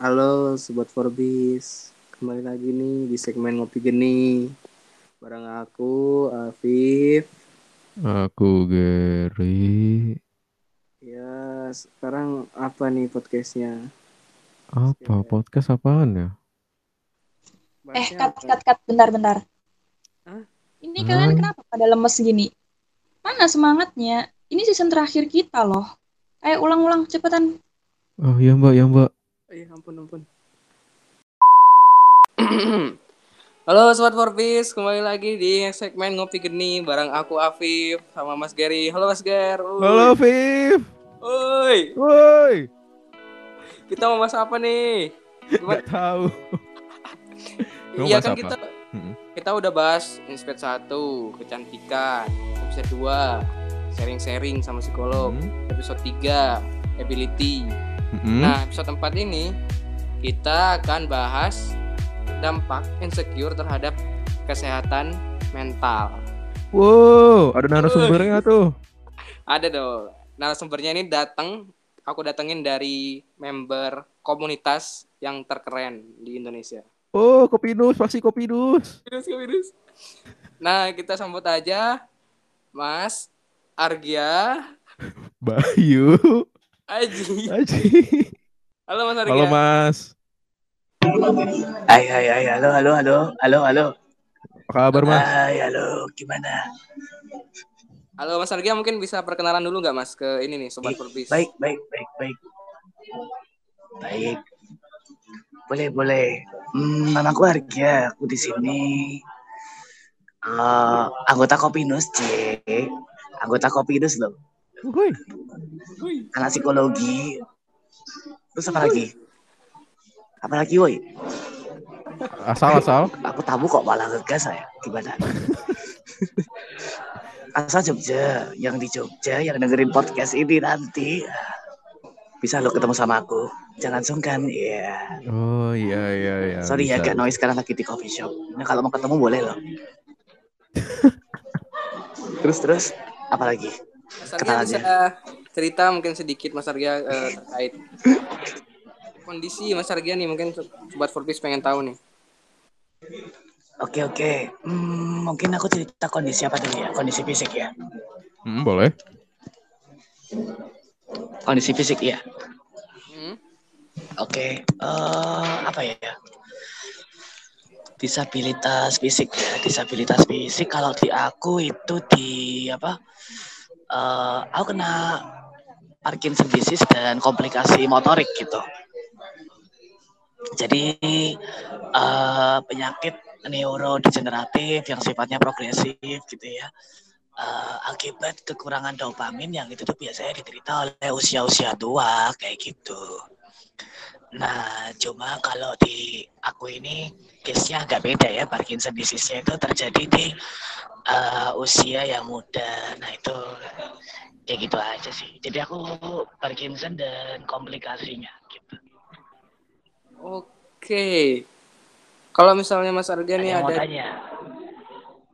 Halo Sobat Forbis Kembali lagi nih di segmen Ngopi Geni Bareng aku, Afif Aku Gary. Ya sekarang apa nih podcastnya? Apa podcast apaan ya? Eh, cut, apa? cut, cut, bentar, bentar. Hah? Ini kalian Hah? kenapa pada lemes gini? Mana semangatnya? Ini season terakhir kita loh. Ayo ulang-ulang, cepetan. Oh iya mbak, ya mbak. Oh, iya ampun ampun Halo Sobat Forbis Kembali lagi di segmen Ngopi Geni Bareng aku Afif sama Mas Gary Halo Mas Ger Uy. Halo Viv. Uy, Woi. Kita mau bahas apa nih? Gak tahu. Mau Iya kan apa? kita kita udah bahas Inspect 1, kecantikan, episode 2, sharing-sharing sama psikolog, Hmm. episode 3, ability. Mm-mm. Nah, episode 4 ini kita akan bahas dampak insecure terhadap kesehatan mental. Wow, ada narasumbernya tuh. Ada dong. Narasumbernya ini datang, aku datengin dari member komunitas yang terkeren di Indonesia. Oh, Kopinus, pasti Kopinus. Virus, virus. Nah, kita sambut aja Mas Argia Bayu. Aji. Aji. Halo Mas Argia. Halo Mas. Hai hai hai halo halo halo halo halo Apa kabar Mas? hai halo gimana Halo Mas Argia mungkin bisa perkenalan dulu nggak Mas ke ini nih Sobat Forbis. baik baik baik baik baik boleh boleh hmm, namaku Argia aku di sini eh anggota Kopinus C anggota Kopinus loh Woi. anak psikologi. Terus apa lagi? Apa lagi woi? Asal asal. aku tamu kok malah ngegas saya. Gimana? Asal Jogja yang di Jogja yang dengerin podcast ini nanti. Bisa lo ketemu sama aku. Jangan sungkan ya Oh iya iya iya. sorry ya bisa. gak noise sekarang lagi di coffee shop. Nah kalau mau ketemu boleh loh. Terus terus apa lagi Mas Kenal bisa cerita mungkin sedikit Mas Argia eh, terkait kondisi Mas Argia nih mungkin Sobat Forbis pengen tahu nih. oke oke Hmm, mungkin aku cerita kondisi apa dulu ya kondisi fisik ya Hmm, boleh. kondisi fisik ya Hmm? Oke, eh apa ya? Disabilitas fisik ya, disabilitas fisik kalau di aku itu di apa? Eh aku kena Parkinson disease dan komplikasi motorik gitu. Jadi eh penyakit neurodegeneratif yang sifatnya progresif gitu ya. Eh, akibat kekurangan dopamin yang itu tuh biasanya diderita oleh usia-usia tua kayak gitu. Nah, cuma kalau di aku ini case-nya agak beda ya. Parkinson disease-nya itu terjadi di eh, usia yang muda. Nah, itu kayak gitu aja sih. Jadi aku Parkinson dan komplikasinya gitu. Oke. Kalau misalnya Mas Argia nih Ada tanya?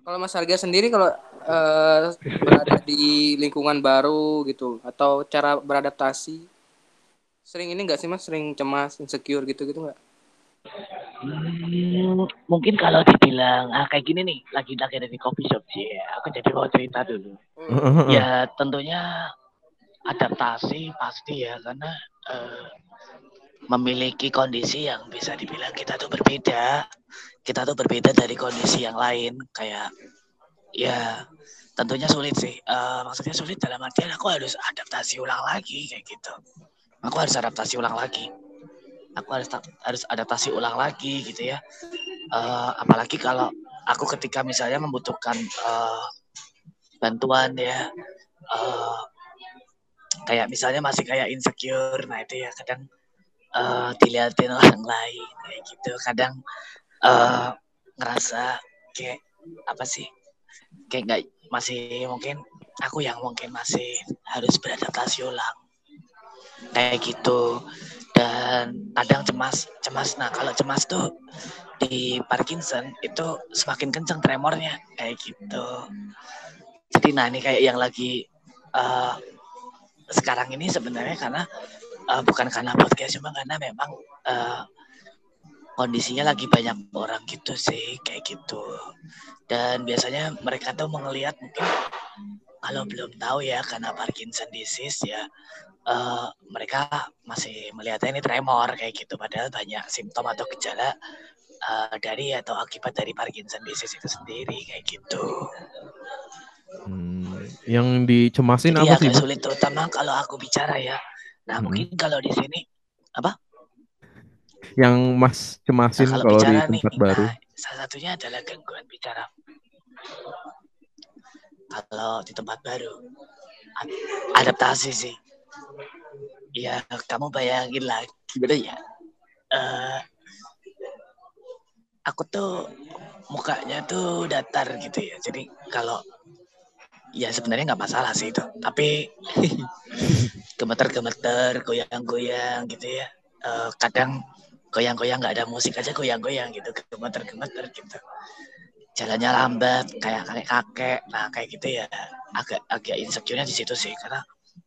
kalau Mas Argia sendiri kalau eh, berada di lingkungan baru gitu atau cara beradaptasi sering ini enggak sih Mas sering cemas, insecure gitu-gitu enggak? Hmm, mungkin kalau dibilang ah kayak gini nih, lagi-lagi ada di coffee shop sih. ya. Aku jadi mau cerita dulu. Ya tentunya adaptasi pasti ya karena eh, memiliki kondisi yang bisa dibilang kita tuh berbeda. Kita tuh berbeda dari kondisi yang lain kayak ya tentunya sulit sih. Eh, maksudnya sulit dalam artian aku harus adaptasi ulang lagi kayak gitu. Aku harus adaptasi ulang lagi. Aku harus harus adaptasi ulang lagi gitu ya. Eh, apalagi kalau aku ketika misalnya membutuhkan eh, bantuan ya eh, kayak misalnya masih kayak insecure nah itu ya kadang eh, dilihatin orang lain kayak gitu. Kadang eh, ngerasa kayak apa sih kayak nggak masih mungkin aku yang mungkin masih harus beradaptasi ulang. Kayak gitu dan kadang cemas cemas. Nah kalau cemas tuh di Parkinson itu semakin kenceng tremornya kayak gitu. Jadi nah ini kayak yang lagi eh, sekarang ini sebenarnya karena uh, bukan karena podcast cuma karena memang uh, kondisinya lagi banyak orang gitu sih kayak gitu. Dan biasanya mereka tuh melihat mungkin kalau belum tahu ya karena Parkinson disease ya uh, mereka masih melihatnya ini tremor kayak gitu padahal banyak simptom atau gejala uh, dari atau akibat dari Parkinson disease itu sendiri kayak gitu. Hmm, yang dicemasin Jadi apa sih? agak sulit terutama kalau aku bicara ya. Nah Hmm. mungkin kalau di sini apa? Yang Mas cemasin Nah, kalau di bicara nih, tempat baru? nah, salah satunya adalah gangguan bicara. Kalau di tempat baru, ad- adaptasi sih. Ya, kamu bayangin lah, gimana ya? Eh, aku tuh mukanya tuh datar gitu ya. Jadi kalau ya sebenarnya nggak masalah sih itu, tapi gemeter-gemeter, goyang-goyang gitu ya. Eh, kadang goyang-goyang nggak ada musik aja goyang-goyang gitu gemeter-gemeter gitu jalannya lambat kayak kakek kakek nah kayak gitu ya agak agak insecure-nya di situ sih karena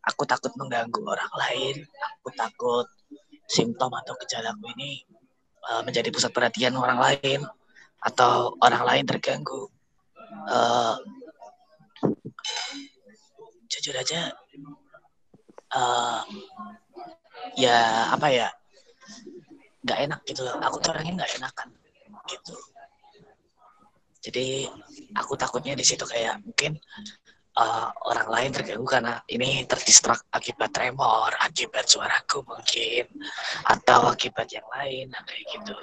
aku takut mengganggu orang lain. Aku takut simptom atau gejalaku ini uh, menjadi pusat perhatian orang lain atau orang lain terganggu. Uh, jujur aja uh, ya apa ya nggak enak gitu aku tuh orangnya nggak enakan gitu. Jadi aku takutnya di situ kayak mungkin uh, orang lain terganggu karena ini terdistrak akibat tremor akibat suaraku mungkin atau akibat yang lain nah, kayak gitu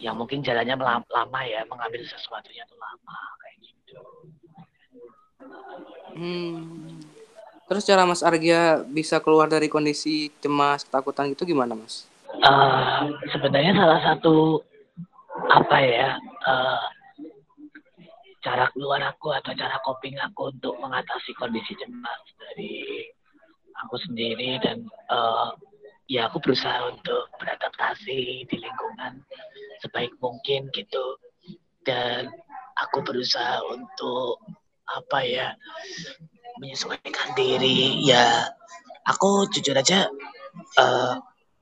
yang mungkin jalannya lama ya mengambil sesuatunya tuh lama kayak gitu Hmm. Terus cara Mas Argia bisa keluar dari kondisi cemas, ketakutan gitu gimana, Mas? uh, sebenarnya salah satu apa ya uh, cara keluar aku atau cara coping aku untuk mengatasi kondisi cemas dari aku sendiri dan uh, ya aku berusaha untuk beradaptasi di lingkungan sebaik mungkin gitu. Dan aku berusaha untuk apa ya menyesuaikan diri. Ya aku jujur aja uh,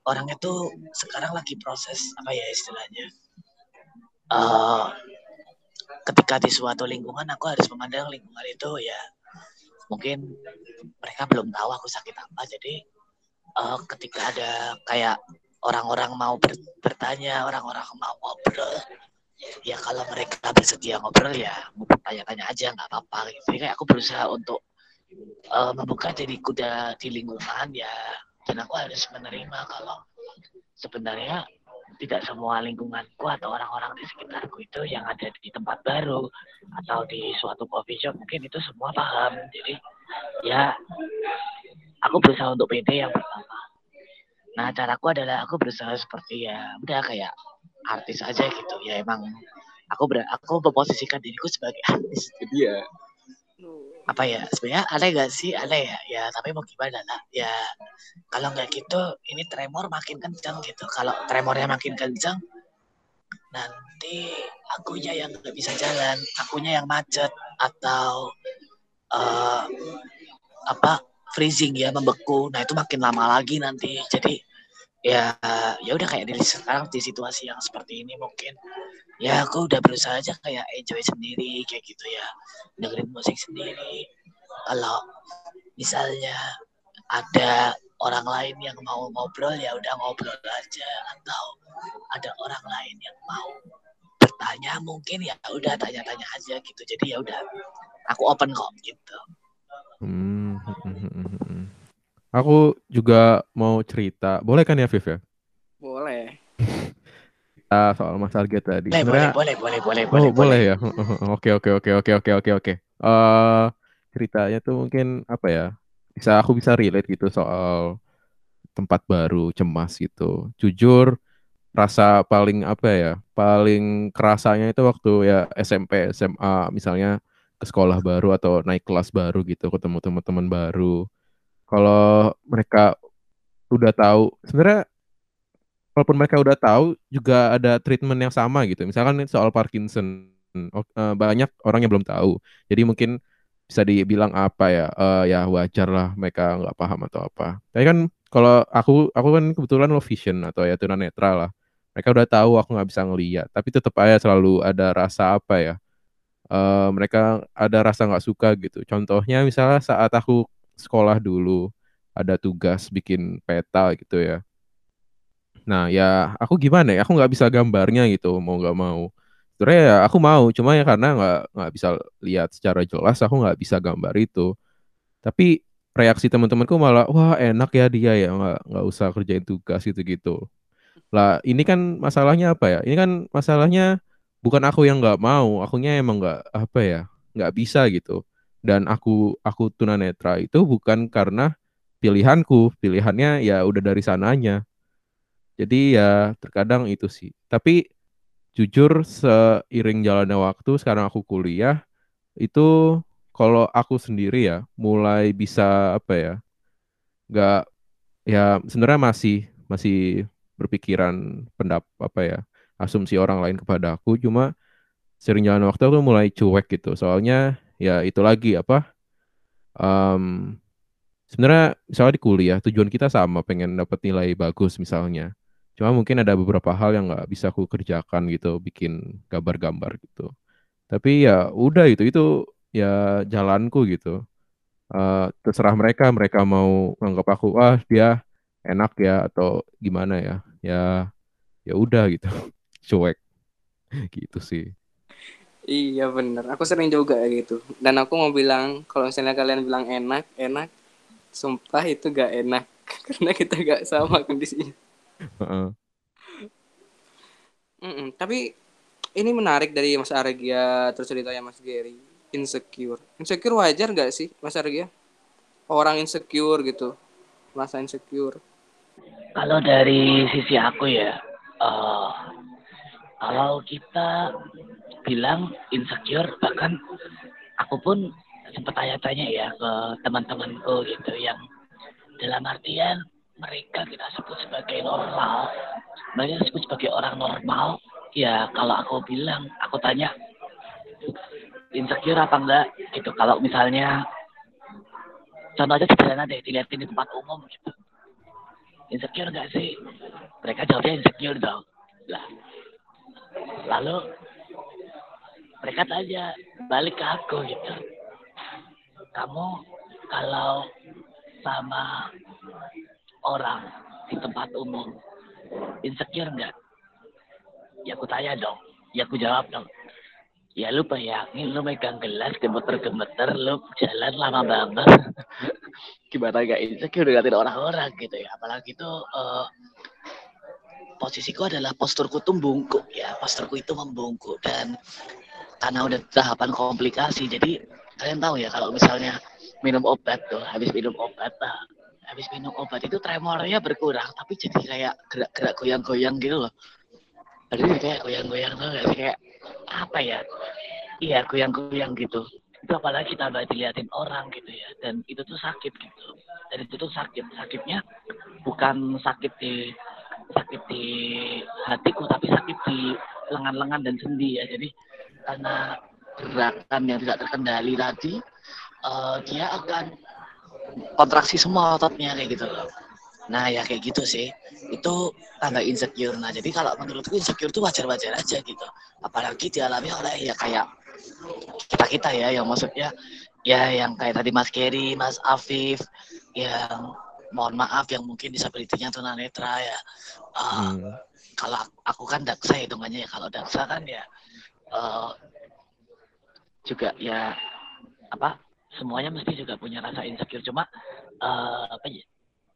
orangnya tuh sekarang lagi proses apa ya istilahnya uh, ketika di suatu lingkungan aku harus memandang lingkungan itu ya mungkin mereka belum tahu aku sakit apa. Jadi uh, ketika ada kayak orang-orang mau ber bertanya orang-orang mau ngobrol ya kalau mereka bersedia ngobrol ya mau bertanya-tanya aja nggak apa-apa. Gitu jadi kayak aku berusaha untuk uh, membuka kuda di lingkungan ya dan aku harus menerima kalau sebenarnya tidak semua lingkunganku atau orang-orang di sekitarku itu yang ada di tempat baru atau di suatu coffee shop mungkin itu semua paham. Jadi ya aku berusaha untuk pede yang pertama. Nah caraku adalah aku berusaha seperti ya udah kayak artis aja gitu. Ya emang aku ber aku memposisikan diriku sebagai artis. Jadi ya apa ya sebenarnya ada gak sih? Ada ya ya tapi mau gimana lah ya. Kalau nggak gitu ini tremor makin kencang gitu. Kalau tremornya makin kencang nanti akunya yang nggak bisa jalan akunya yang macet atau uh, apa freezing ya membeku. Nah itu makin lama lagi nanti. Jadi ya ya udah kayak di sekarang di situasi yang seperti ini mungkin. Ya aku udah berusaha aja kayak enjoy sendiri kayak gitu ya. Dengerin musik sendiri. Kalau misalnya ada orang lain yang mau ngobrol ya udah ngobrol aja. Atau ada orang lain yang mau bertanya mungkin ya udah tanya-tanya aja gitu. Jadi ya udah aku open kok gitu. Hmm. Aku juga mau cerita. Boleh kan ya, Viv ya? Boleh. Kita soal Mas Arga tadi. boleh boleh Sebenarnya boleh boleh boleh Oh, boleh boleh ya. Oke, oke, oke, oke, oke, oke, oke. Eh, ceritanya tuh mungkin apa ya? Bisa aku bisa relate gitu soal tempat baru, cemas gitu. Jujur, rasa paling apa ya? Paling kerasanya itu waktu ya SMP, SMA misalnya ke sekolah baru atau naik kelas baru gitu, ketemu teman-teman baru. Kalau mereka udah tahu, sebenarnya walaupun mereka udah tahu juga ada treatment yang sama gitu. Misalkan soal Parkinson, eh, banyak orang yang belum tahu. Jadi mungkin bisa dibilang apa ya uh, ya wajar lah mereka nggak paham atau apa tapi kan kalau aku aku kan kebetulan low vision atau ya tunanetra lah mereka udah tahu aku nggak bisa ngeliat tapi tetap aja selalu ada rasa apa ya uh, mereka ada rasa nggak suka gitu contohnya misalnya saat aku sekolah dulu ada tugas bikin peta gitu ya. Nah ya aku gimana ya? Aku nggak bisa gambarnya gitu mau nggak mau. Sebenarnya ya aku mau cuma ya karena nggak nggak bisa lihat secara jelas aku nggak bisa gambar itu. Tapi reaksi teman-temanku malah wah enak ya dia ya nggak nggak usah kerjain tugas gitu gitu lah ini kan masalahnya apa ya? Ini kan masalahnya bukan aku yang nggak mau akunya emang nggak apa ya nggak bisa gitu dan aku aku tunanetra itu bukan karena pilihanku. Pilihannya ya udah dari sananya. Jadi ya terkadang itu sih. Tapi jujur seiring jalannya waktu sekarang aku kuliah itu kalau aku sendiri ya mulai bisa apa ya nggak ya sebenarnya masih masih berpikiran pendap apa ya asumsi orang lain kepada aku. Cuma sering jalan waktu aku mulai cuek gitu. Soalnya ya itu lagi apa um, sebenarnya misalnya di kuliah tujuan kita sama pengen dapat nilai bagus misalnya Cuma mungkin ada beberapa hal yang nggak bisa aku kerjakan gitu, bikin gambar-gambar gitu. Tapi ya udah itu, itu ya jalanku gitu. Uh, terserah mereka, mereka mau nganggap aku, ah dia enak ya atau gimana ya, ya ya udah gitu, cuek, gitu sih. Iya bener, aku sering juga gitu. Dan aku mau bilang, kalau misalnya kalian bilang enak, enak, sumpah itu gak enak. Karena kita gak sama kondisinya. Mm -mm. Tapi ini menarik dari Mas Argia terus ceritanya Mas Gary insecure. Insecure wajar gak sih Mas Argia? Orang insecure gitu, masa insecure. Kalau dari sisi aku ya, uh, kalau kita bilang insecure, bahkan aku pun sempat tanya-tanya ya ke teman-temanku gitu yang dalam artian mereka kita sebut sebagai normal, mereka disebut sebagai orang normal, ya kalau aku bilang, aku tanya, insecure apa enggak gitu. Kalau misalnya, contoh aja sederhana deh, dilihatin di tempat umum gitu. Insecure enggak sih? Mereka jawabnya insecure dong. Lah. Lalu mereka tanya balik ke aku gitu. Kamu kalau sama orang di tempat umum insecure nggak? Ya aku tanya dong. Ya aku jawab dong. Ya lu bayangin lu megang gelas gemeter-gemeter lu jalan lama banget. Gimana gak insecure dengan orang-orang gitu ya. Apalagi itu uh, posisiku adalah posturku tuh membungkuk ya. Posturku itu membungkuk dan karena udah tahapan komplikasi. Jadi kalian tahu ya kalau misalnya minum obat tuh habis minum obat nah, habis minum obat itu tremornya berkurang tapi jadi kayak gerak-gerak goyang-goyang gitu loh jadi kayak goyang-goyang tuh gak kayak apa ya iya goyang-goyang gitu itu apalagi tambah diliatin orang gitu ya dan itu tuh sakit gitu dan itu tuh sakit sakitnya bukan sakit di sakit di hatiku tapi sakit di lengan-lengan dan sendi ya jadi karena gerakan yang tidak terkendali tadi uh, dia akan kontraksi semua ototnya kayak gitu loh. Nah ya kayak gitu sih. Itu tanda insecure. Nah jadi kalau menurutku insecure itu wajar-wajar aja gitu. Apalagi dialami oleh ya kayak kita kita ya yang maksudnya ya yang kayak tadi Mas Kerry, Mas Afif, yang mohon maaf yang mungkin disabilitasnya tunanetra ya. Uh, hmm. Kalau aku kan daksa hitungannya ya. Kalau daksa kan ya uh, juga ya apa semuanya mesti juga punya rasa insecure cuma uh, apa ya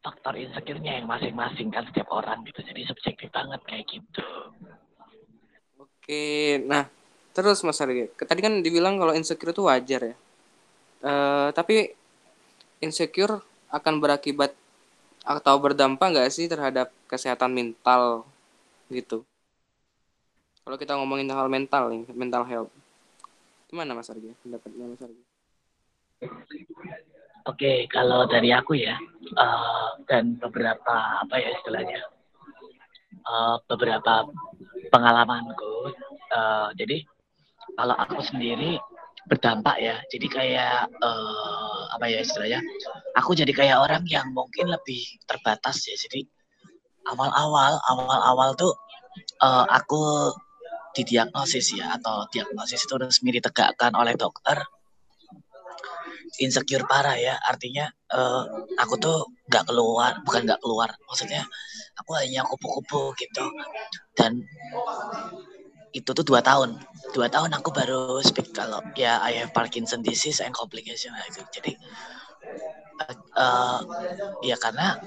faktor insecure-nya yang masing-masing kan setiap orang gitu jadi subjektif banget kayak gitu oke nah terus mas Arge tadi kan dibilang kalau insecure itu wajar ya uh, tapi insecure akan berakibat atau berdampak nggak sih terhadap kesehatan mental gitu? Kalau kita ngomongin hal mental nih mental health. Gimana mas Arge pendapatnya mas Arge Oke, kalau dari aku ya, uh, dan beberapa apa ya istilahnya, uh, beberapa pengalamanku. Uh, jadi kalau aku sendiri berdampak ya jadi kayak uh, apa ya istilahnya aku jadi kayak orang yang mungkin lebih terbatas ya. Jadi awal-awal awal-awal tuh uh, aku didiagnosis ya atau diagnosis itu resmi ditegakkan oleh dokter. Insecure parah ya artinya uh, aku tuh nggak keluar bukan nggak keluar maksudnya aku hanya kupu-kupu gitu. Dan itu tuh dua tahun. Dua tahun aku baru speak kalau ya I have Parkinson disease and complication jadi uh, ya karena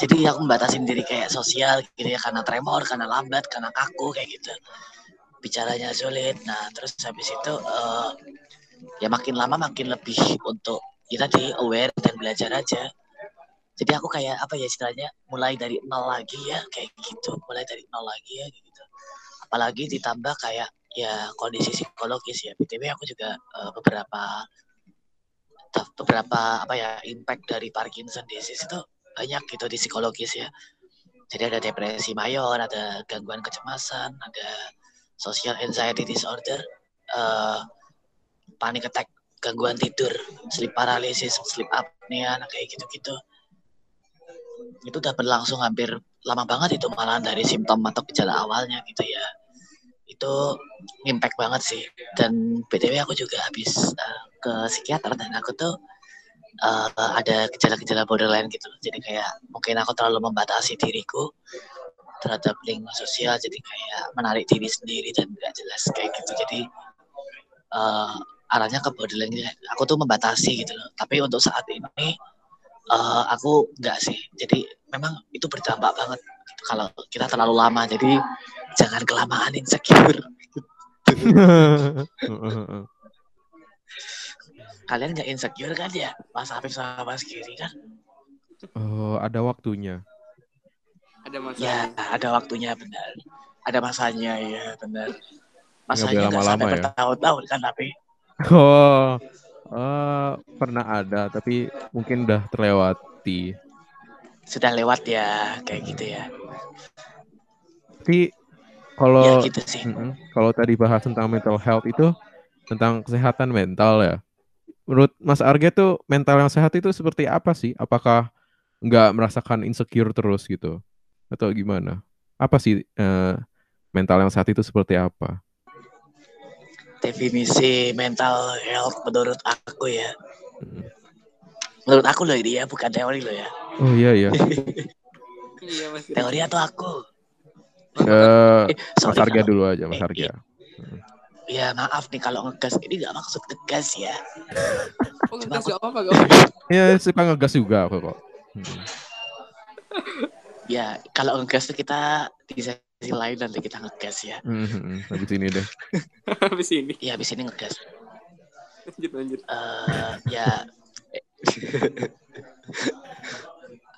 jadi aku membatasin diri kayak sosial gitu ya karena tremor karena lambat karena kaku kayak gitu. Bicaranya sulit. Nah terus habis itu uh, ya makin lama makin lebih untuk kita di aware dan belajar aja. Jadi aku kayak apa ya istilahnya mulai dari nol lagi ya kayak gitu. Mulai dari nol lagi ya gitu apalagi ditambah kayak ya kondisi psikologis ya btw aku juga uh, beberapa beberapa apa ya impact dari Parkinson disease itu banyak gitu di psikologis ya jadi ada depresi mayor ada gangguan kecemasan ada social anxiety disorder uh, panic attack, gangguan tidur, sleep paralysis, sleep apnea, nah kayak gitu-gitu. Itu udah berlangsung hampir lama banget itu malah dari simptom atau gejala awalnya gitu ya. Itu impact banget sih. Dan BTW aku juga habis uh, ke psikiater dan aku tuh uh, ada gejala-gejala borderline gitu. Jadi kayak mungkin aku terlalu membatasi diriku terhadap lingkungan sosial jadi kayak menarik diri sendiri dan gak jelas kayak gitu jadi uh, arahnya ke borderline aku tuh membatasi gitu loh tapi untuk saat ini uh, aku enggak sih jadi memang itu berdampak banget. Kalau kita terlalu lama jadi jangan kelamaan insecure. Kalian nggak insecure kan ya? Mas Afif sama Mas Kiri kan? Oh ada waktunya. Ada masanya ya ada waktunya benar. Ada masanya ya benar. Masanya nggak sampai ya? bertahun-tahun kan tapi Oh, uh, pernah ada tapi mungkin udah terlewati. Sudah lewat ya, kayak gitu ya. Tapi kalau ya, gitu sih. kalau tadi bahas tentang mental health itu tentang kesehatan mental ya. Menurut Mas Arge tuh mental yang sehat itu seperti apa sih? Apakah nggak merasakan insecure terus gitu? Atau gimana? Apa sih uh, mental yang sehat itu seperti apa? definisi mental health menurut aku ya. Menurut aku loh ini ya, bukan teori loh ya. Oh iya iya. iya teori atau aku? Uh, eh, sorry, Mas Harga kalau, dulu aja, Mas Harga. Eh, Ya maaf nih kalau ngegas ini gak maksud ngegas ya. Oh ngegas gak apa-apa gak apa-apa. Iya suka ngegas juga aku kok. Hmm. ya kalau ngegas tuh kita bisa sisi lain nanti kita ngegas ya. Mm-hmm. Habis ini deh. habis ini. Iya, habis ini ngegas. Lanjut, lanjut. Uh, ya.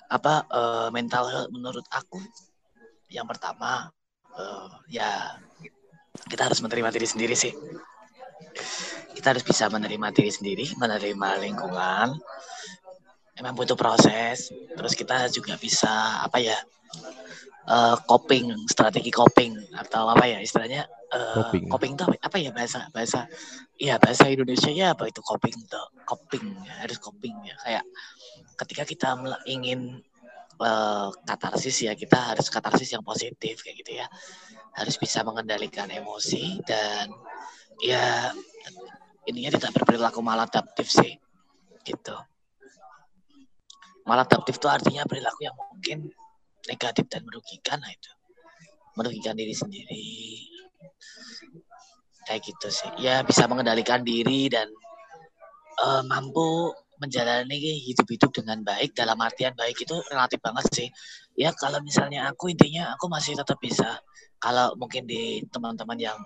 Apa uh, mental health menurut aku yang pertama uh, ya kita harus menerima diri sendiri sih. Kita harus bisa menerima diri sendiri menerima lingkungan. Emang butuh proses. Terus kita juga bisa apa ya uh, coping strategi coping atau apa ya istilahnya uh, coping. coping itu apa, ya bahasa bahasa iya bahasa Indonesia ya apa itu coping itu? Coping ya, harus coping ya. Kayak ketika kita ingin uh, katarsis ya kita harus katarsis yang positif kayak gitu ya. Harus bisa mengendalikan emosi dan ya ininya tidak berperilaku maladaptif sih gitu. Maladaptif itu artinya perilaku yang mungkin negatif dan merugikan nah itu. Merugikan diri sendiri kayak gitu sih. Ya bisa mengendalikan diri dan uh, mampu menjalani hidup-hidup dengan baik. Dalam artian baik itu relatif banget sih. Ya kalau misalnya aku intinya aku masih tetap bisa. Kalau mungkin di teman-teman yang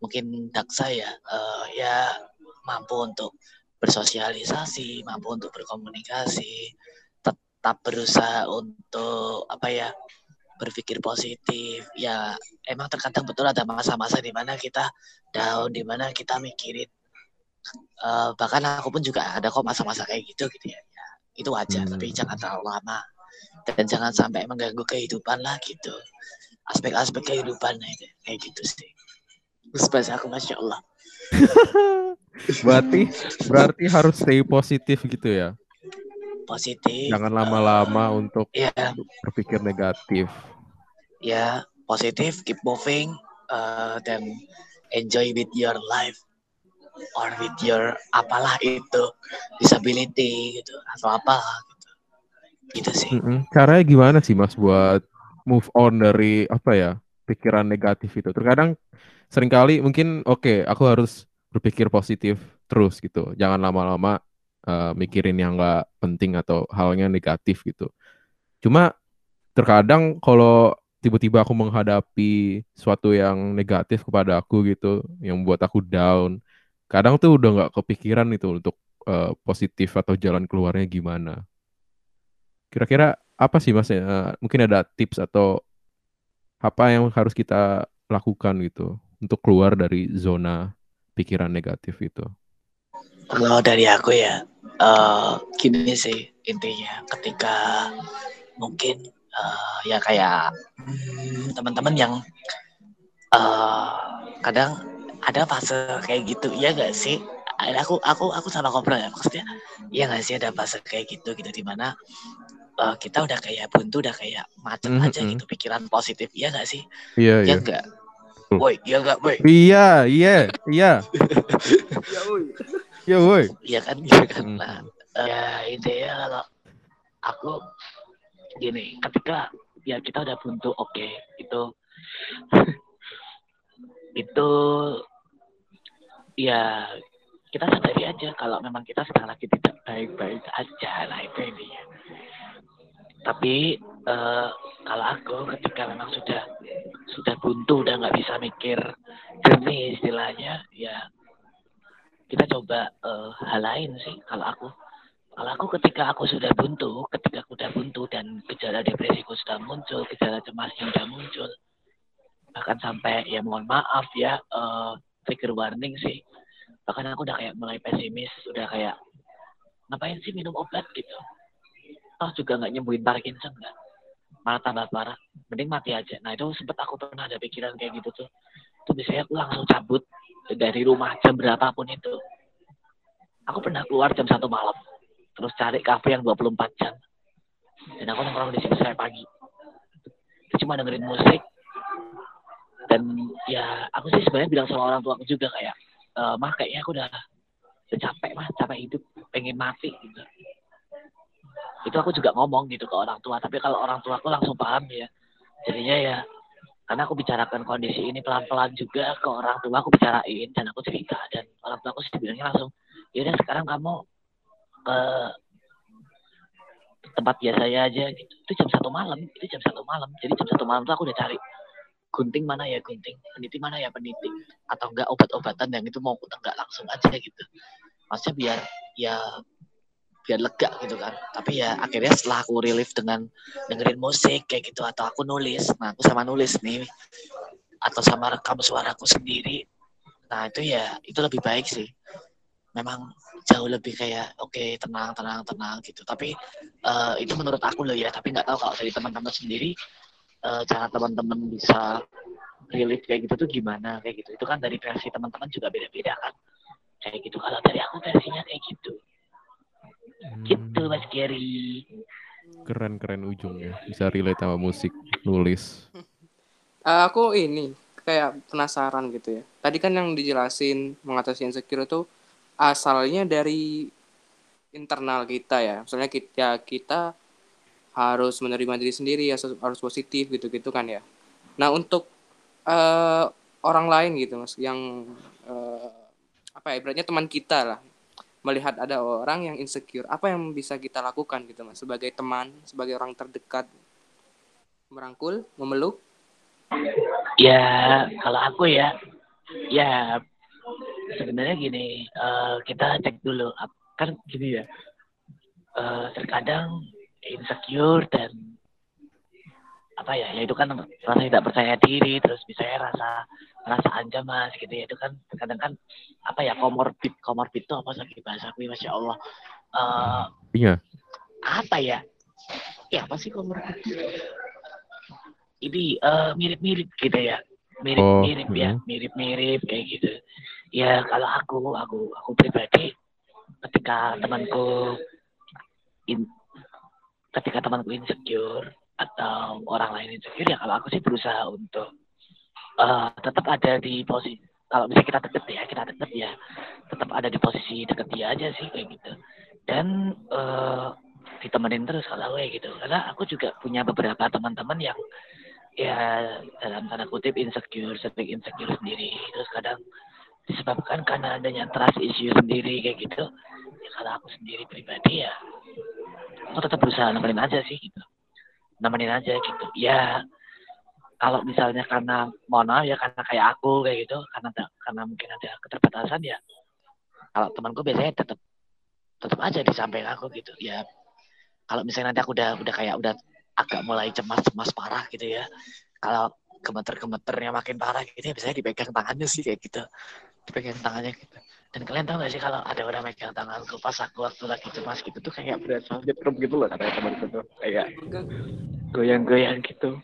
mungkin daksa ya uh, ya mampu untuk bersosialisasi mampu untuk berkomunikasi tetap berusaha untuk apa ya berpikir positif ya emang terkadang betul ada masa-masa di mana kita down di mana kita mikirin uh, bahkan aku pun juga ada kok masa-masa kayak gitu gitu ya, ya itu wajar hmm. tapi jangan terlalu lama dan jangan sampai mengganggu kehidupan lah gitu aspek-aspek kehidupan itu kayak gitu sih bahasa aku masya Allah. berarti berarti harus stay positif gitu ya. Positif. Jangan lama-lama eh, untuk Ya, berpikir negatif. Ya positif, keep moving, uh, dan enjoy with your life or with your apalah itu disability gitu atau apa gitu. Gitu sih. Mm-mm. Caranya gimana sih Mas buat move on dari apa ya pikiran negatif itu? Terkadang sering kali mungkin oke aku harus berpikir positif terus gitu. Jangan lama-lama uh, mikirin yang nggak penting atau halnya negatif gitu. Cuma terkadang kalau tiba-tiba aku menghadapi suatu yang negatif kepada aku gitu, yang buat aku down, kadang tuh udah nggak kepikiran itu untuk uh, positif atau jalan keluarnya gimana. Kira-kira apa sih Mas? ya? mungkin ada tips atau apa yang harus kita lakukan gitu untuk keluar dari zona pikiran negatif itu? Kalau dari aku ya, eh gini sih intinya ketika mungkin eh, ya kayak hmm, teman-teman yang eh kadang ada fase kayak gitu, ya gak sih? Aku aku aku sama ngobrol ya maksudnya, iya gak sih ada fase kayak gitu gitu di mana eh, kita udah kayak buntu, udah kayak macet Mhm, aja mhm. gitu pikiran positif, iya gak sih? Iya, Ya iya. enggak? Betul. Woi, iya enggak, woi? Iya, iya, iya. Ya, uy. Iya, woi. Iya kan, iya kan. Hmm. Nah, ya intinya kalau aku gini, ketika ya kita udah buntu, oke, itu itu ya kita sadari aja kalau memang kita sedang lagi tidak baik-baik aja lah itu intinya. Tapi eh, kalau aku ketika memang sudah sudah buntu udah nggak bisa mikir jernih istilahnya ya kita coba eh, hal lain sih kalau aku aku ketika aku sudah buntu ketika aku sudah buntu dan gejala depresiku sudah muncul gejala cemasnya sudah muncul. Bahkan sampai ya mohon maaf ya eh, trigger warning sih. Bahkan aku udah kayak mulai pesimis udah kayak ngapain sih minum obat? gitu. Oh juga nggak nyembuhin Parkinson nggak. Malah tambah parah. Mending mati aja. Nah itu sempet aku pernah ada pikiran kayak gitu tuh. Itu biasanya aku langsung cabut dari rumah jam berapapun itu. Aku pernah keluar jam satu malam terus cari kafe yang 24 jam. Dan aku nongkrong di situ sampai pagi. Cuma dengerin musik. Dan ya aku sih sebenarnya bilang sama orang tua aku juga kayak e, mah kayaknya aku udah, udah capek mah capek hidup. Pengen mati gitu. Itu aku juga ngomong gitu ke orang tua. Tapi kalau orang tua aku langsung paham ya. Jadinya ya karena aku bicarakan kondisi ini pelan-pelan juga ke orang tua aku bicarain. Dan aku cerita. Dan orang tua aku sih bilangnya langsung ya udah sekarang kamu ke tempat biasanya aja gitu. Itu jam satu malam itu jam satu malam. Jadi jam satu malam tuh aku udah cari gunting mana ya gunting peniti mana ya peniti. Atau enggak obat-obatan yang itu mau aku enggak langsung aja gitu. Maksudnya biar ya biar lega gitu kan. Tapi ya akhirnya setelah aku relief dengan dengerin musik kayak gitu atau aku nulis nah aku sama nulis nih atau sama rekam suaraku sendiri nah itu ya itu lebih baik sih memang jauh lebih kayak oke tenang tenang tenang gitu tapi eh, itu menurut aku loh ya tapi nggak tahu kalau dari teman-teman sendiri eh, cara teman-teman bisa relief kayak gitu tuh gimana kayak gitu itu kan dari versi teman-teman juga beda-beda kan kayak gitu kalau dari aku versinya kayak gitu gitu Hmm, mas Gary Keren-keren ujungnya. Bisa relate sama musik, nulis. Eh, aku ini kayak penasaran gitu ya. Tadi kan yang dijelasin mengatasi insecure itu asalnya dari internal kita ya. Misalnya kita kita harus menerima diri sendiri ya harus positif gitu-gitu kan ya. Nah, untuk eh, orang lain gitu Mas yang eh, apa ya ibaratnya teman kita lah melihat ada orang yang insecure, apa yang bisa kita lakukan gitu Mas sebagai teman, sebagai orang terdekat merangkul, memeluk ya kalau aku ya ya sebenarnya gini eh, kita cek dulu kan gini ya eh, terkadang insecure dan apa ya ya itu kan rasa tidak percaya diri terus misalnya rasa rasa ancaman gitu ya itu kan terkadang kan apa ya komorbid komorbid itu apa sih bahasa aku masya Allah Eh, Iya. apa ya ya apa sih komorbid ini mirip-mirip gitu ya mirip-mirip Oh, ya, hmm. mirip-mirip kayak gitu. Ya kalau aku, aku, aku pribadi, ketika temanku, in, ketika temanku insecure atau orang lain insecure, ya kalau aku sih berusaha untuk eh, tetap ada di posisi. Kalau misalnya kita deket ya, kita deket ya, tetap ada di posisi deket dia aja sih kayak gitu. Dan eh, ditemenin terus kalau gue gitu. Karena aku juga punya beberapa teman-teman yang ya dalam tanda kutip insecure, sering insecure sendiri. Terus kadang disebabkan karena adanya trust issue sendiri kayak gitu. Ya kalau aku sendiri pribadi ya, aku tetap berusaha nemenin aja sih gitu. Nemenin aja gitu. Ya kalau misalnya karena mohon ya karena kayak aku kayak gitu karena karena mungkin ada keterbatasan ya kalau temanku biasanya tetap tetap aja di samping aku gitu ya kalau misalnya nanti aku udah udah kayak udah agak mulai cemas-cemas parah gitu ya kalau gemeter-gemeternya makin parah gitu ya biasanya dipegang tangannya sih kayak gitu. Dipegang tangannya gitu. Dan kalian tahu gak sih kalau ada orang megang tanganku pas aku waktu lagi cemas gitu tuh kayak berasa nyetrum gitu loh katanya temanku tuh. Kayak goyang-goyang gitu.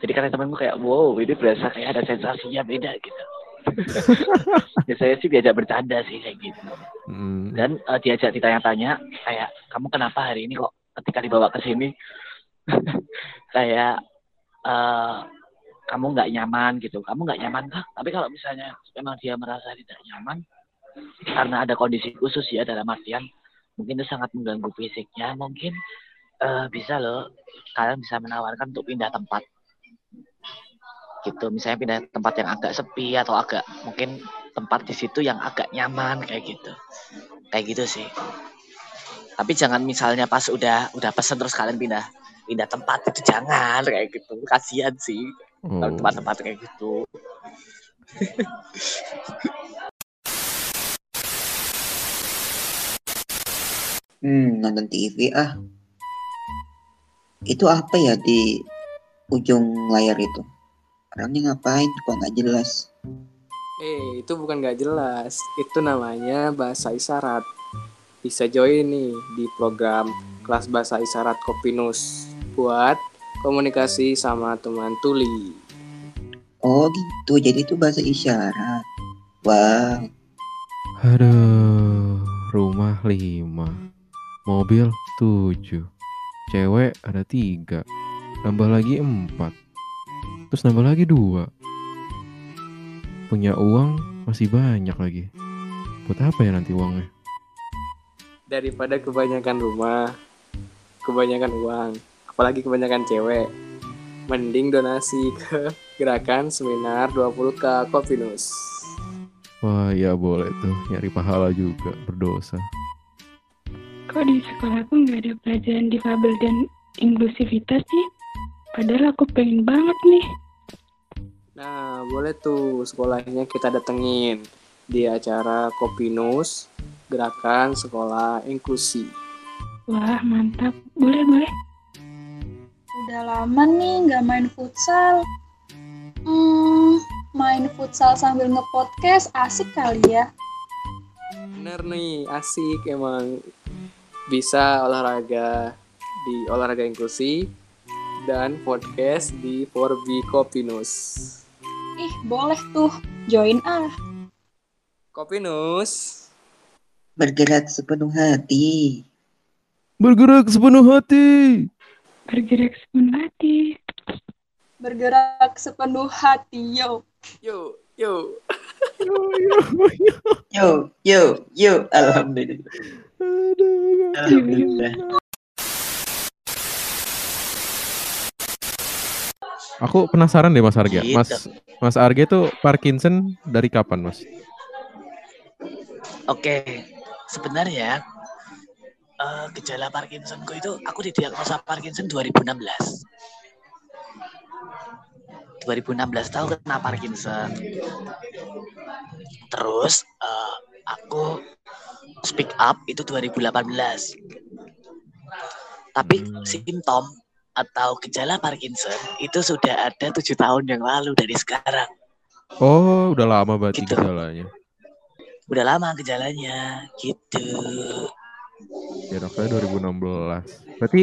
Jadi kata temanku kayak wow ini berasa kayak ada sensasinya beda gitu. Biasanya sih diajak bercanda sih kayak gitu. Hmm. dan eh, diajak ditanya-tanya kayak kamu kenapa hari ini kok ketika dibawa ke sini? Kayak eh, kamu nggak nyaman gitu. Kamu nggak nyaman. Kah tapi kalau misalnya memang dia merasa tidak nyaman karena ada kondisi khusus ya dalam artian mungkin itu sangat mengganggu fisiknya. Mungkin eh, bisa loh kalian bisa menawarkan untuk pindah tempat. Gitu misalnya pindah tempat yang agak sepi atau agak mungkin tempat di situ yang agak nyaman kayak gitu. Kayak gitu sih. Tapi jangan misalnya pas udah udah pesen terus kalian pindah pindah tempat itu jangan kayak gitu. Kasihan sih. Kalau tempat-tempat kayak gitu Hmm, nonton TV ah. Itu apa ya di ujung layar itu? Orangnya ngapain? Kok nggak jelas? Eh, itu bukan nggak jelas. Itu namanya bahasa isyarat. Bisa join nih di program kelas bahasa isyarat Kopinus buat komunikasi sama teman tuli. Oh gitu, jadi itu bahasa isyarat. Wah, Aduh, rumah lima, mobil tujuh, cewek ada tiga, nambah lagi empat, terus nambah lagi dua. Punya uang masih banyak lagi. Buat apa ya nanti uangnya? Daripada kebanyakan rumah, kebanyakan uang, apalagi kebanyakan cewek, mending donasi ke gerakan seminar 20K Kopinus. Wah, ya boleh tuh nyari pahala juga berdosa. Kok di sekolahku nggak ada pelajaran difabel dan inklusivitas sih? Padahal aku pengen banget nih. Nah, boleh tuh sekolahnya kita datengin di acara Kopinus Gerakan Sekolah Inklusi. Wah, mantap. Boleh, boleh. Udah lama nih nggak main futsal. Hmm, main futsal sambil nge-podcast asik kali ya. Bener nih, asik emang bisa olahraga di olahraga inklusi dan podcast di 4B Kopinus. Ih, boleh tuh. Join ah. Kopinus. bergerak sepenuh hati. Bergerak sepenuh hati. Bergerak sepenuh hati. Bergerak sepenuh hati, yo. Yuk, yuk. Yo, yo, yo, alhamdulillah. Aduh. Alhamdulillah. Aku penasaran deh Mas Arge. Gitu. Mas Mas Arge tuh Parkinson dari kapan, Mas? Oke, sebenarnya eh, gejala Parkinsonku itu aku didiagnosa Parkinson 2016. 2016 tahu kena Parkinson. Terus eh, aku speak up itu 2018. Tapi Hmm. simptom atau gejala Parkinson itu sudah ada tujuh tahun yang lalu dari sekarang. Oh, udah lama berarti Gitu. gejalanya. Udah lama gejalanya, gitu. Ya dokternya 2016. Berarti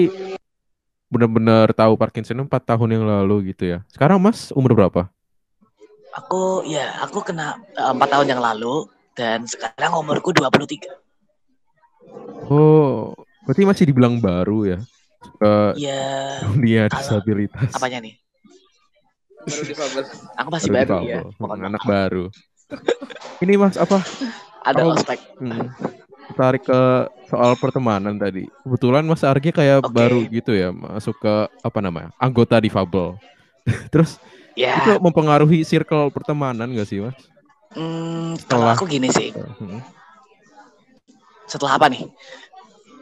benar-benar tahu Parkinson 4 tahun yang lalu gitu ya. Sekarang Mas umur berapa? Aku ya aku kena eh, empat tahun yang lalu dan sekarang umurku 23. Oh, berarti masih dibilang baru ya ke Ya dunia kalau- disabilitas. apanya nih? Baru difabel. Aku masih Baru baru ya. anak baru. Ini Mas apa? Ada ospek. Hmm, tarik ke soal pertemanan tadi. Kebetulan Mas Argi kayak Oke. baru gitu ya masuk ke apa namanya? anggota difabel. Terus Ya, itu mempengaruhi circle pertemanan gak sih, Mas? hmm, kalau Setelah- aku gini sih. Hmm. Setelah apa nih?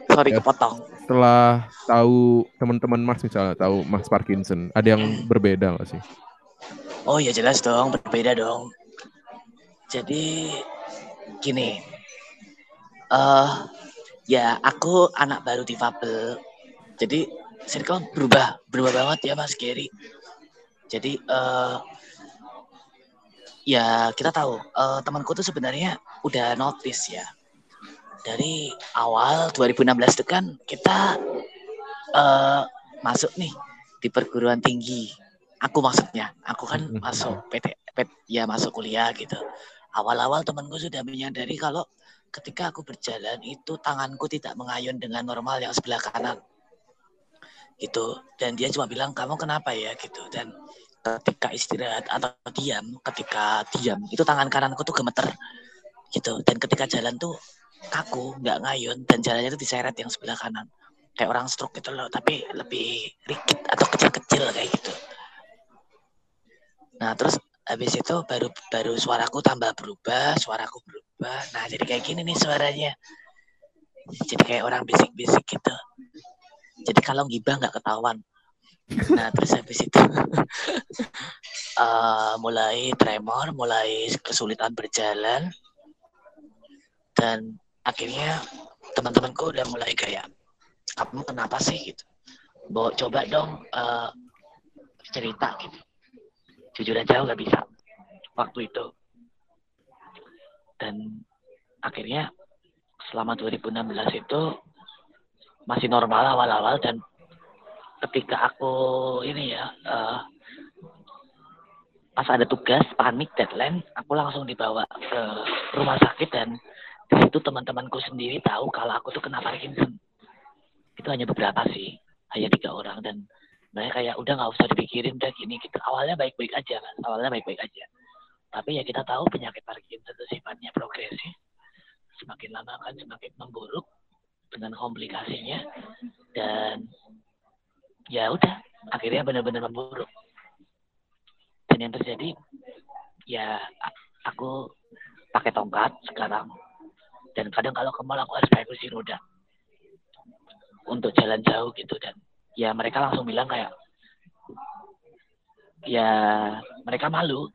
Sorry Ya. kepotong. Setelah tahu teman-teman Mas misalnya tahu Mas Parkinson, ada yang berbeda gak sih? Oh ya jelas dong, berbeda dong. Jadi gini, eh ya aku anak baru difabel. Jadi circle berubah, berubah banget ya Mas Gary. Jadi eh ya kita tahu eh, temanku tuh sebenarnya udah notice ya. Dari awal 2016 itu kan kita eh masuk nih di perguruan tinggi aku maksudnya aku kan Mhm. masuk PT, PT ya masuk kuliah gitu awal-awal temanku sudah menyadari kalau ketika aku berjalan itu tanganku tidak mengayun dengan normal yang sebelah kanan. Gitu. Dan dia cuma bilang kamu kenapa ya? Gitu. Dan ketika istirahat atau diam ketika diam itu tangan kananku tuh gemeter. Gitu. Dan ketika jalan tuh kaku nggak ngayun dan jalannya tuh diseret yang sebelah kanan. Kayak orang stroke gitu loh tapi lebih rigid atau kecil-kecil kayak gitu. Nah terus habis itu baru baru suaraku tambah berubah suaraku berubah. Nah jadi kayak gini nih suaranya. Jadi kayak orang bisik-bisik gitu. Jadi kalau gibah nggak ketahuan. Nah terus habis itu eh, mulai tremor mulai kesulitan berjalan. Dan akhirnya teman-temanku udah mulai kayak kamu kenapa sih? gitu. Bawa coba dong eh, cerita gitu jujur aja nggak bisa. Waktu itu. Dan akhirnya selama 2016 itu masih normal awal-awal dan ketika aku ini ya eh, pas ada tugas panik deadline aku langsung dibawa ke rumah sakit dan di situ teman-temanku sendiri tahu kalau aku tuh kena Parkinson. Itu hanya beberapa sih hanya tiga orang dan mereka kayak udah nggak usah dipikirin udah gini gitu. Awalnya baik-baik aja kan awalnya baik-baik aja. Tapi ya kita tahu penyakit Parkinson itu sifatnya progresif semakin lama kan semakin memburuk dengan komplikasinya dan ya udah akhirnya benar-benar memburuk. Dan yang terjadi ya aku pakai tongkat sekarang dan kadang kalau ke mall aku harus pakai kursi roda untuk jalan jauh gitu dan ya mereka langsung bilang kayak ya mereka malu.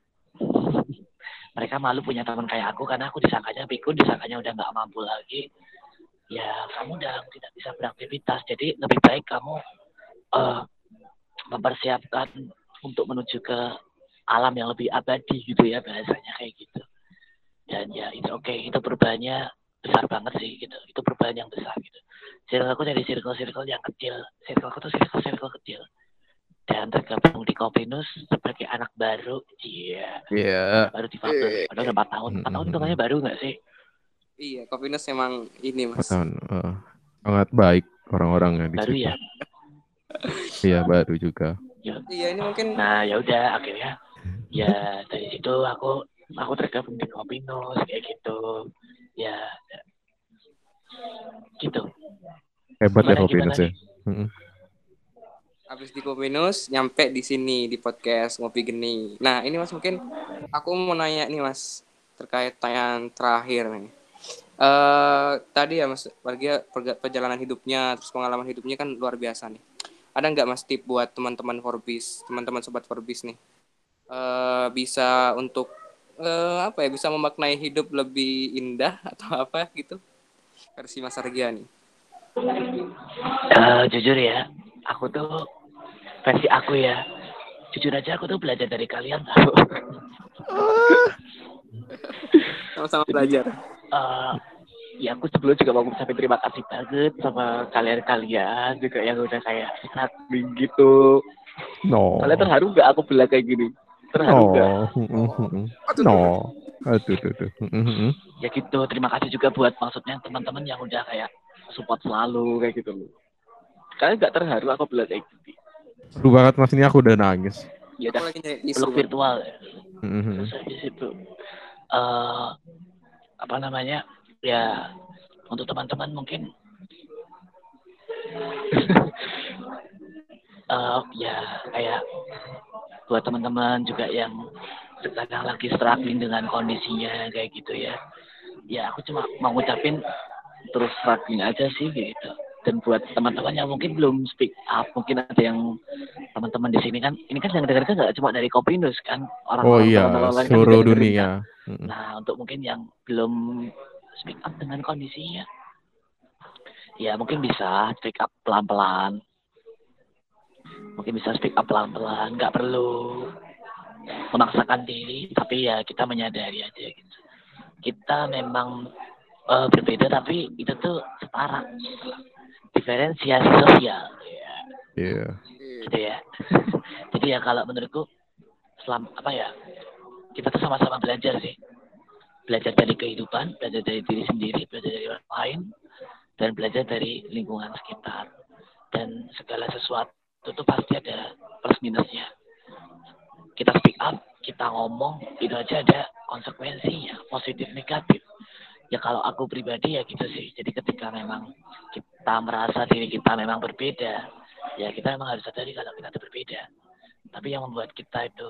Mereka malu punya teman kayak aku karena aku disangkanya pikun disangkanya udah nggak mampu lagi. Ya kamu udah tidak bisa beraktivitas. Jadi lebih baik kamu eh, mempersiapkan untuk menuju ke alam yang lebih abadi gitu ya bahasanya kayak gitu. Dan ya itu oke itu perubahannya besar banget sih gitu. Itu perubahan yang besar gitu. Circle aku dari circle-circle yang kecil. Circle aku tuh circle-circle kecil. Dan tergabung di Kopinus sebagai anak baru. Iya. Iya. baru difabel padahal udah empat tahun. Empat tahun itu kayaknya baru nggak sih? Iya, Kovinus emang ini mas. Tahun, eh, sangat baik orang-orangnya di baru situ. ya? Iya, baru juga. Iya ini mungkin nah ya udah akhirnya. Ya dari situ aku aku tergabung di Kopinus kayak gitu ya gitu Hebat ya Gimana, Kopinus gimana ya. Habis di Kovinus nyampe di sini di podcast ngopi geni. Nah ini mas mungkin aku mau nanya nih mas terkait tanyaan terakhir nih. Eh tadi ya mas bagi perjalanan hidupnya terus pengalaman hidupnya kan luar biasa nih. Ada nggak mas tip buat teman-teman Forbis, teman-teman sobat Forbis nih? Eh bisa untuk eh, apa ya bisa memaknai hidup lebih indah atau apa gitu? Versi Mas Argia nih. Eh, jujur ya aku tuh versi aku ya jujur aja aku tuh belajar dari kalian Sama-sama belajar. Eh, ya aku sebelum juga mau ngucapin terima kasih banget sama kalian-kalian juga yang udah kayak admin gitu No. kalian terharu gak aku bilang kayak gini Terharu nggak? No. No. Aduh, aduh, aduh. Mm-mm. Ya gitu. Terima kasih juga buat maksudnya teman-teman yang udah kayak support selalu kayak gitu loh. Kalian nggak terharu aku bilang kayak gitu. Seru banget mas ini aku udah nangis. Ya udah peluk virtual ya. Mhm. Terus habis itu eh apa namanya? Ya untuk teman-teman mungkin eh ya kayak buat teman-teman juga yang sekarang lagi struggling dengan kondisinya kayak gitu ya. Ya aku cuma mau ngucapin terus struggling aja sih gitu. Dan buat teman-teman yang mungkin belum speak up, mungkin ada yang teman-teman di sini kan, ini kan yang dengarkan nggak cuma dari Kopinus kan, orang Oh iya, kan seluruh kan. dunia. Nah, untuk mungkin yang belum speak up dengan kondisinya, ya mungkin bisa speak up pelan-pelan. Mungkin bisa speak up pelan-pelan, nggak perlu memaksakan diri, tapi ya kita menyadari aja gitu. Kita memang eh, berbeda, tapi itu tuh setara. Diferensiasi sosial, ya, Iya. gitu ya. Jadi ya kalau menurutku, selam apa ya, kita tuh sama-sama belajar sih belajar dari kehidupan, belajar dari diri sendiri, belajar dari orang lain, dan belajar dari lingkungan sekitar. Dan segala sesuatu itu pasti ada plus minusnya. Kita speak up, kita ngomong, itu aja ada konsekuensinya, positif negatif. Ya kalau aku pribadi ya gitu sih. Jadi ketika memang kita merasa diri kita memang berbeda, ya kita memang harus sadari kalau kita itu berbeda. Tapi yang membuat kita itu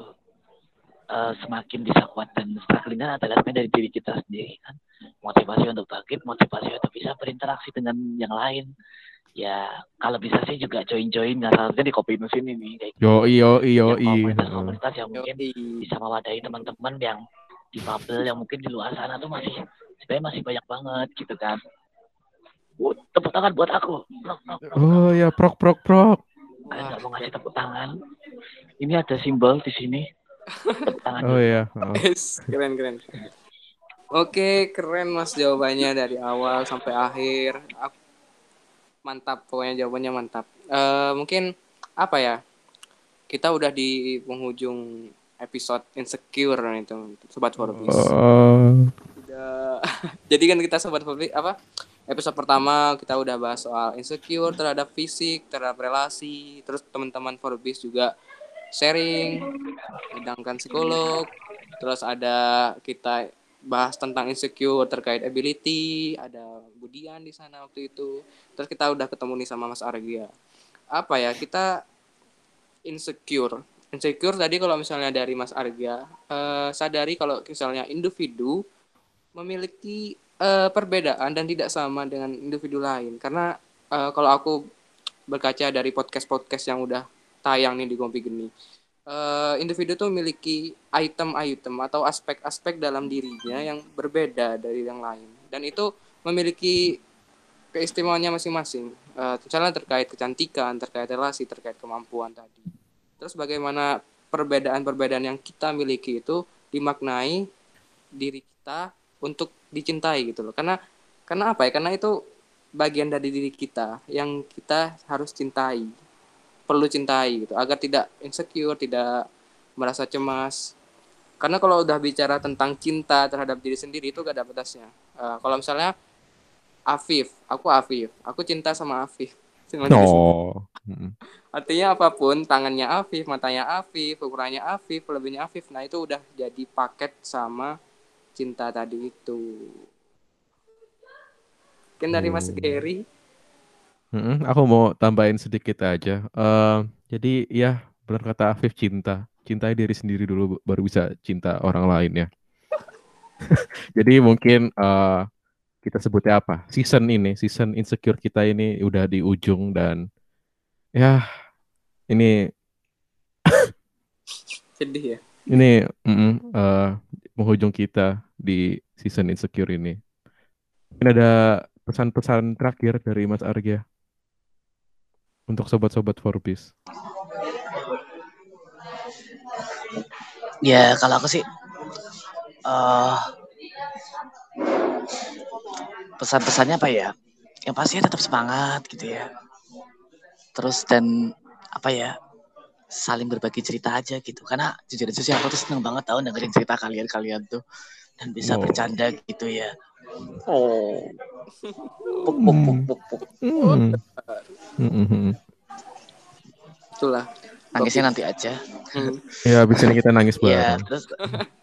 eh, semakin bisa kuat dan strugglingnya adalah sebenarnya dari diri kita sendiri kan motivasi untuk bangkit motivasi untuk bisa berinteraksi dengan yang lain ya kalau bisa sih juga join join nggak salah di kopi mesin ini kayak gitu. Yo yo yo yang komunitas-komunitas yang mungkin Yoi. bisa mewadahi teman-teman yang di bubble yang mungkin di luar sana tuh masih sebenarnya masih banyak banget gitu kan Wuh, tepuk tangan buat aku Nok, nok, nok. Oh ya prok prok prok. Kalian nggak mau ngasih tepuk tangan ini ada simbol di sini tepuk tangan Oh ya. Oh. Keren keren. Oke, keren Mas jawabannya dari awal sampai akhir. Aku- Mantap, pokoknya jawabannya mantap. Eh, mungkin apa ya? Kita udah di penghujung episode insecure itu, sobat Forbes. Oh. Udah. Jadi kan kita sobat Forbes apa? Episode pertama kita udah bahas soal insecure terhadap fisik, terhadap relasi, terus teman-teman Forbes juga sharing, sedangkan psikolog, terus ada kita bahas tentang insecure terkait ability, ada Budian di sana waktu itu. Terus kita udah ketemu nih sama Mas Argia. Apa ya? Kita insecure. Insecure tadi kalau misalnya dari Mas Argia, eh, sadari kalau misalnya individu memiliki eh, perbedaan dan tidak sama dengan individu lain. Karena eh, kalau aku berkaca dari podcast-podcast yang udah tayang nih di Kompi Geni, eh, individu tuh memiliki item-item atau aspek-aspek dalam dirinya yang berbeda dari yang lain. Dan itu memiliki keistimewaannya masing-masing. Eh, misalnya terkait kecantikan, terkait relasi, terkait kemampuan tadi. Terus bagaimana perbedaan-perbedaan yang kita miliki itu dimaknai diri kita untuk dicintai gitu loh. Karena karena apa ya? Karena itu bagian dari diri kita yang kita harus cintai. Perlu cintai gitu agar tidak insecure, tidak merasa cemas. Karena kalau udah bicara tentang cinta terhadap diri sendiri itu gak ada batasnya. Eh, kalau misalnya Afif, aku Afif, aku cinta sama Afif. Sama diri sendiri. No. Mm. Artinya apa pun, tangannya Afif, matanya Afif, ukurannya Afif, lebihnya Afif. Nah, itu udah jadi paket sama cinta tadi itu. Mungkin dari Mas Hmm. Gary. Aku mau tambahin sedikit aja. Eh, jadi ya benar kata Afif cinta. Cintai diri sendiri dulu baru bisa cinta orang lain ya. Jadi mungkin eh, kita sebutnya apa? Season ini, season insecure kita ini udah di ujung dan ya ini Sedih ya. ini eh, penghujung kita di season insecure ini. Mungkin ada pesan-pesan terakhir dari Mas Argia untuk sobat-sobat Forbes. Ya kalau aku sih eh pesan-pesannya apa ya? Yang pasti tetap semangat gitu ya. Terus dan apa ya? saling berbagi cerita aja gitu. Karena jujur aja sih aku tuh seneng banget tau dengerin cerita kalian-kalian tuh dan bisa Oh. bercanda gitu ya. Oh. Puk puk puk puk puk. Hmm. Hmm, hmm. Itulah. Nangisnya nanti aja. Hmm. Ya abis ini kita nangis Ya, bareng. terus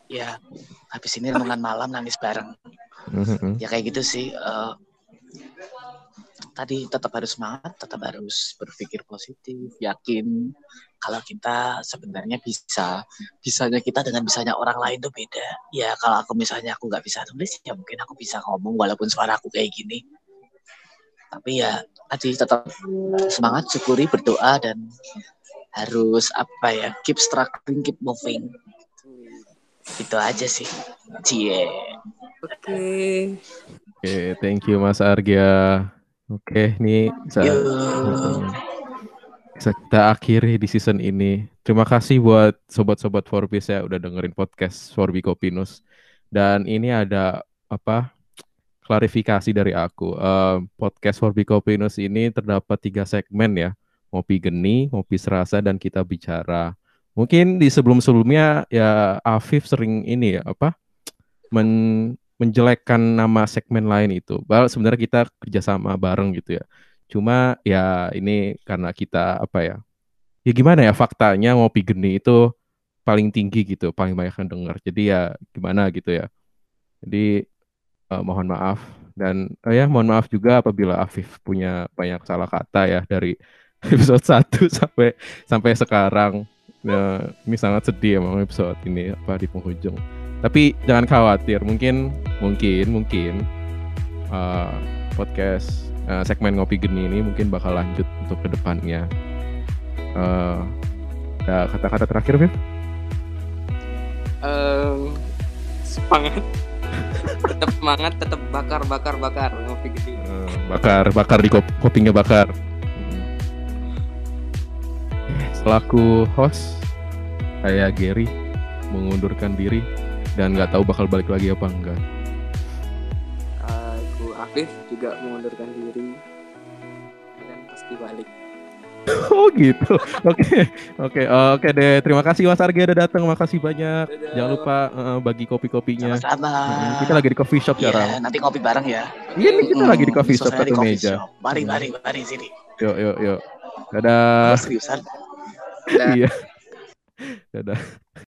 ya habis ini renungan malam nangis bareng. Hmm, hmm. Ya kayak gitu sih. eh, tadi tetap harus semangat, tetap harus berpikir positif, yakin kalau kita sebenarnya bisa. Bisanya kita dengan bisanya orang lain tuh beda. Ya kalau aku misalnya aku nggak bisa tulis, ya mungkin aku bisa ngomong walaupun suara aku kayak gini. Tapi ya tadi tetap semangat, syukuri, berdoa dan harus apa ya, keep struggling, keep moving. Itu aja sih. Cie. Oke. Oke, thank you Mas Argia. Oke, bisa, Yo. Mm, bisa kita akhiri di season ini. Terima kasih buat sobat-sobat Forbes ya udah dengerin podcast Forbi Kopinus. Dan ini ada apa klarifikasi dari aku. Eh, podcast Forbi Kopinus ini terdapat tiga segmen ya. Ngopi geni, ngopi serasa, dan kita bicara. Mungkin di sebelum-sebelumnya ya Afif sering ini ya apa men menjelekkan nama segmen lain itu. Bahwa sebenarnya kita kerjasama bareng gitu ya. Cuma ya ini karena kita apa ya? Ya gimana ya faktanya ngopi geni itu paling tinggi gitu, paling banyak yang denger. Jadi ya gimana gitu ya. Jadi eh, mohon maaf dan eh, ya mohon maaf juga apabila Afif punya banyak salah kata ya dari episode 1 sampai sampai sekarang. Ya, ini sangat sedih emang episode ini apa di penghujung. Tapi jangan khawatir, mungkin mungkin mungkin uh, podcast uh, segmen ngopi geni ini mungkin bakal lanjut untuk ke depannya. Uh, kata-kata terakhir, Viv? Em, semangat. Tetap semangat, tetap bakar, bakar, bakar. Ngopi gede. Uh, bakar, bakar di kop- kopinya bakar. Eh, Selaku host, saya Gary mengundurkan diri dan nggak tahu bakal balik lagi apa enggak. Aku Afif juga mengundurkan diri. Dan pasti balik. Oh gitu. Oke, oke, eh, oke deh. Terima kasih Mas Argi udah datang. Makasih banyak. Dadah. Jangan lupa eh, bagi kopi-kopinya. Sama-sama. Hmm, Kita lagi di coffee shop Iya, sekarang. nanti ngopi bareng ya. Iya nih kita Hmm, lagi di coffee shop satu meja. shop. Mari, mari, mari sini. Yuk, yuk, yuk. Dadah. Seriusan. Dadah. Iya. Dadah.